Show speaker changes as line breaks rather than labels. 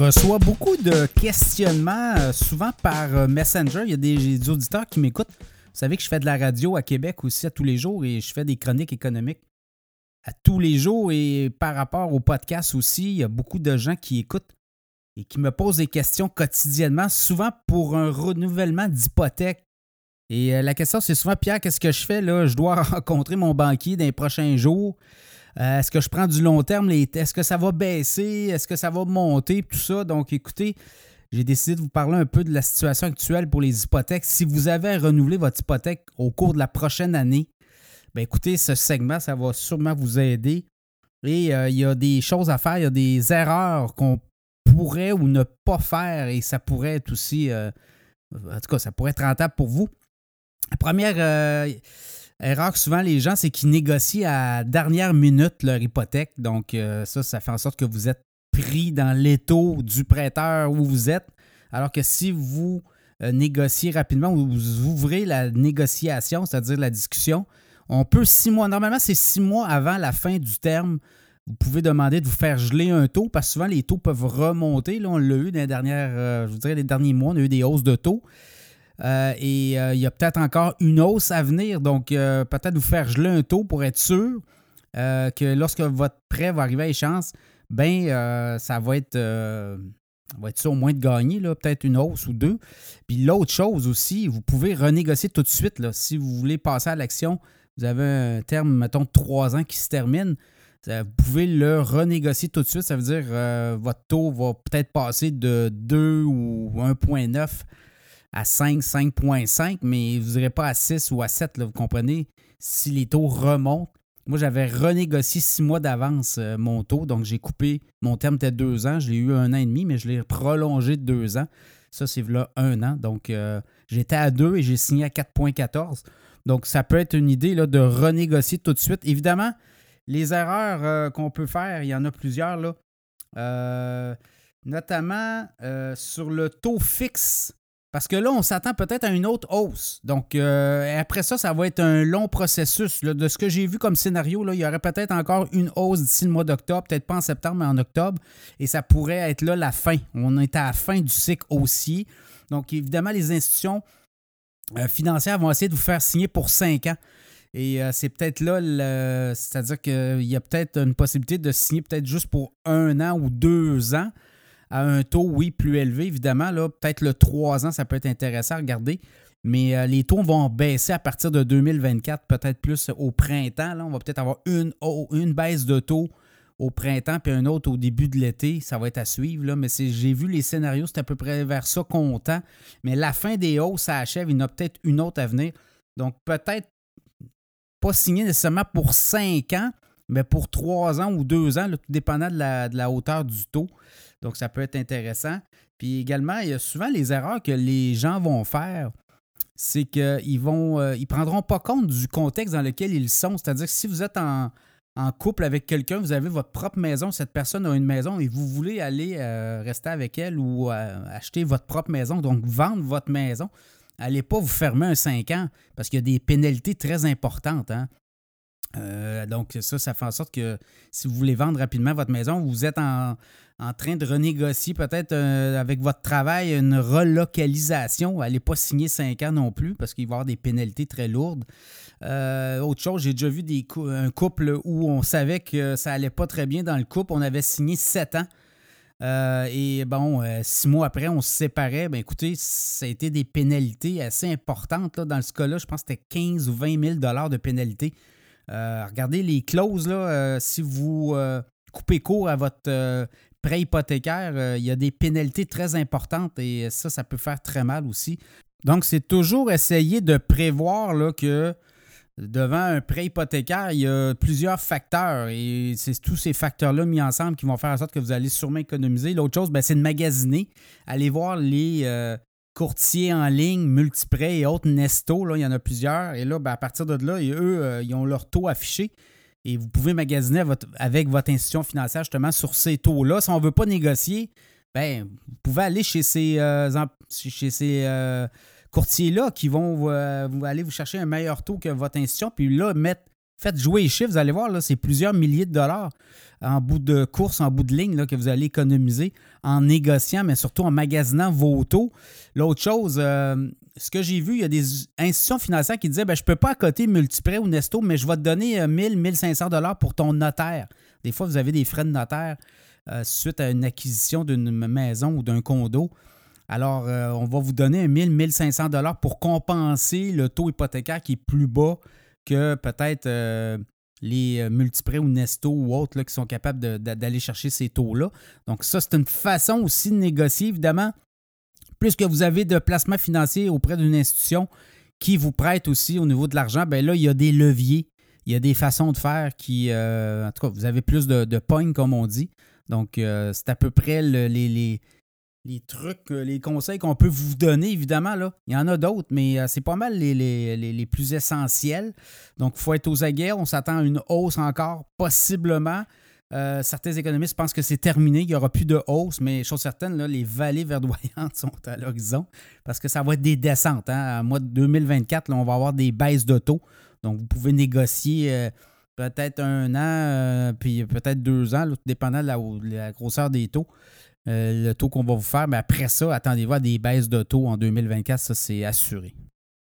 reçois beaucoup de questionnements, euh, souvent par euh, Messenger. Il y a des, auditeurs qui m'écoutent. Vous savez que je fais de la radio à Québec aussi à tous les jours et je fais des chroniques économiques à tous les jours. Et par rapport au podcast aussi, il y a beaucoup de gens qui écoutent et qui me posent des questions quotidiennement, souvent pour un renouvellement d'hypothèque. Et euh, la question, c'est souvent, Pierre, qu'est-ce que je fais là? Je dois rencontrer mon banquier dans les prochains jours. Euh, est-ce que je prends du long terme? Est-ce que ça va baisser? Est-ce que ça va monter? Tout ça? Donc, écoutez, j'ai décidé de vous parler un peu de la situation actuelle pour les hypothèques. Si vous avez renouvelé votre hypothèque au cours de la prochaine année, bien écoutez, ce segment, ça va sûrement vous aider. Et euh, il y a des choses à faire, il y a des erreurs qu'on pourrait ou ne pas faire et ça pourrait être aussi, euh, en tout cas, ça pourrait être rentable pour vous. Première Erreur que souvent les gens, c'est qu'ils négocient à dernière minute leur hypothèque. Donc, euh, ça, ça fait en sorte que vous êtes pris dans l'étau du prêteur où vous êtes. Alors que si vous euh, négociez rapidement ou vous ouvrez la négociation, c'est-à-dire la discussion, on peut six mois, normalement, c'est six mois avant la fin du terme. Vous pouvez demander de vous faire geler un taux parce que souvent les taux peuvent remonter. Là, on l'a eu dans les dernières, euh, je vous dirais, les derniers mois, on a eu des hausses de taux. Euh, et euh, il y a peut-être encore une hausse à venir. Donc, euh, peut-être vous faire geler un taux pour être sûr que lorsque votre prêt va arriver à échéance, ben ça va être, va être sûr au moins de gagner, peut-être une hausse ou deux. Puis l'autre chose aussi, vous pouvez renégocier tout de suite. Là, si vous voulez passer à l'action, vous avez un terme, mettons, trois ans qui se termine. Vous pouvez le renégocier tout de suite. Ça veut dire que votre taux va peut-être passer de 2 ou 1,9 à 5, 5,5, mais vous n'irez pas à 6 ou à 7, vous comprenez, si les taux remontent. Moi, j'avais renégocié six mois d'avance euh, mon taux, donc j'ai coupé, mon terme était deux ans, je l'ai eu un an et demi, mais je l'ai prolongé de deux ans. Ça, c'est là un an. Donc, euh, j'étais à 2 et j'ai signé à 4,14. Donc, ça peut être une idée là, de renégocier tout de suite. Évidemment, les erreurs euh, qu'on peut faire, il y en a plusieurs. Là. notamment sur le taux fixe parce que là, on s'attend peut-être à une autre hausse. Donc, euh, après ça, ça va être un long processus. De ce que j'ai vu comme scénario, il y aurait peut-être encore une hausse d'ici le mois d'octobre, peut-être pas en septembre, mais en octobre. Et ça pourrait être là la fin. On est à la fin du cycle aussi. Donc, évidemment, les institutions euh, financières vont essayer de vous faire signer pour cinq ans. Et euh, c'est peut-être là, c'est-à-dire qu'il y a peut-être une possibilité de signer peut-être juste pour un an ou deux ans à un taux, oui, plus élevé, évidemment. Là, peut-être le 3 ans, ça peut être intéressant à regarder. Mais euh, les taux vont baisser à partir de 2024, peut-être plus au printemps. Là. On va peut-être avoir une, une baisse de taux au printemps, puis un autre au début de l'été. Ça va être à suivre. Là. Mais j'ai vu les scénarios, c'est à peu près vers ça qu'on. Mais la fin des hausses, ça achève. Il y en a peut-être une autre à venir. Donc, peut-être pas signer nécessairement pour 5 ans, mais pour 3 ans ou 2 ans, tout dépendant de la, hauteur du taux. Donc, ça peut être intéressant. Puis également, il y a souvent les erreurs que les gens vont faire. C'est qu'ils vont. Euh, ils prendront pas compte du contexte dans lequel ils sont. C'est-à-dire que si vous êtes en, couple avec quelqu'un, vous avez votre propre maison, cette personne a une maison et vous voulez aller euh, rester avec elle ou euh, acheter votre propre maison, donc vendre votre maison, n'allez pas vous fermer un 5 ans parce qu'il y a des pénalités très importantes. Hein. Donc, ça, ça fait en sorte que si vous voulez vendre rapidement votre maison, vous êtes en, en train de renégocier peut-être euh, avec votre travail une relocalisation. Allez pas signer 5 ans non plus parce qu'il va y avoir des pénalités très lourdes. Euh, autre chose, j'ai déjà vu des un couple où on savait que ça allait pas très bien dans le couple. On avait signé 7 ans. Euh, et bon, six mois après, on se séparait. Ben écoutez, ça a été des pénalités assez importantes. Là. Dans ce cas-là, je pense que c'était 15 ou 20 000 de pénalités. Regardez les clauses. Là, si vous coupez court à votre prêt hypothécaire, euh, il y a des pénalités très importantes et ça, ça peut faire très mal aussi. Donc, c'est toujours essayer de prévoir là, que devant un prêt hypothécaire, il y a plusieurs facteurs et c'est tous ces facteurs-là mis ensemble qui vont faire en sorte que vous allez sûrement économiser. L'autre chose, ben, c'est de magasiner. Allez voir les euh, courtiers en ligne, multiprêts et autres, Nesto, là, il y en a plusieurs. Et là, ben, à partir de là, eux, euh, ils ont leur taux affiché et vous pouvez magasiner avec votre institution financière justement sur ces taux-là. Si on ne veut pas négocier, ben, vous pouvez aller chez ces, euh, euh, courtiers-là qui vont euh, aller vous chercher un meilleur taux que votre institution, puis là, mettre, Faites jouer les chiffres, vous allez voir, c'est plusieurs milliers de dollars en bout de course, en bout de ligne, là, que vous allez économiser en négociant, mais surtout en magasinant vos taux. L'autre chose, euh, ce que j'ai vu, il y a des institutions financières qui disaient ben, je ne peux pas accoter Multiprêt ou Nesto, mais je vais te donner 1000, euh, 1500 dollars pour ton notaire. Des fois, vous avez des frais de notaire euh, suite à une acquisition d'une maison ou d'un condo. Alors, on va vous donner 1000, 1500 dollars pour compenser le taux hypothécaire qui est plus bas que peut-être les euh, multiprêts ou Nesto ou autres qui sont capables d'aller chercher ces taux-là. Donc ça, c'est une façon aussi de négocier, évidemment. Plus que vous avez de placements financiers auprès d'une institution qui vous prête aussi au niveau de l'argent, bien là, il y a des leviers, il y a des façons de faire qui, euh, en tout cas, vous avez plus de, de comme on dit. Donc, euh, c'est à peu près les, les trucs, euh, les conseils qu'on peut vous donner, évidemment. Il y en a d'autres, mais euh, c'est pas mal les, plus essentiels. Donc, il faut être aux aguets. On s'attend à une hausse encore, possiblement. Euh, certains économistes pensent que c'est terminé, qu'il n'y aura plus de hausse, mais chose certaine, les vallées verdoyantes sont à l'horizon parce que ça va être des descentes. Hein. En mois de 2024, on va avoir des baisses de taux. Donc, vous pouvez négocier peut-être un an, puis peut-être deux ans, dépendant de la grosseur des taux. Euh, le taux qu'on va vous faire. Mais après ça, attendez-vous à des baisses de taux en 2024, ça c'est assuré.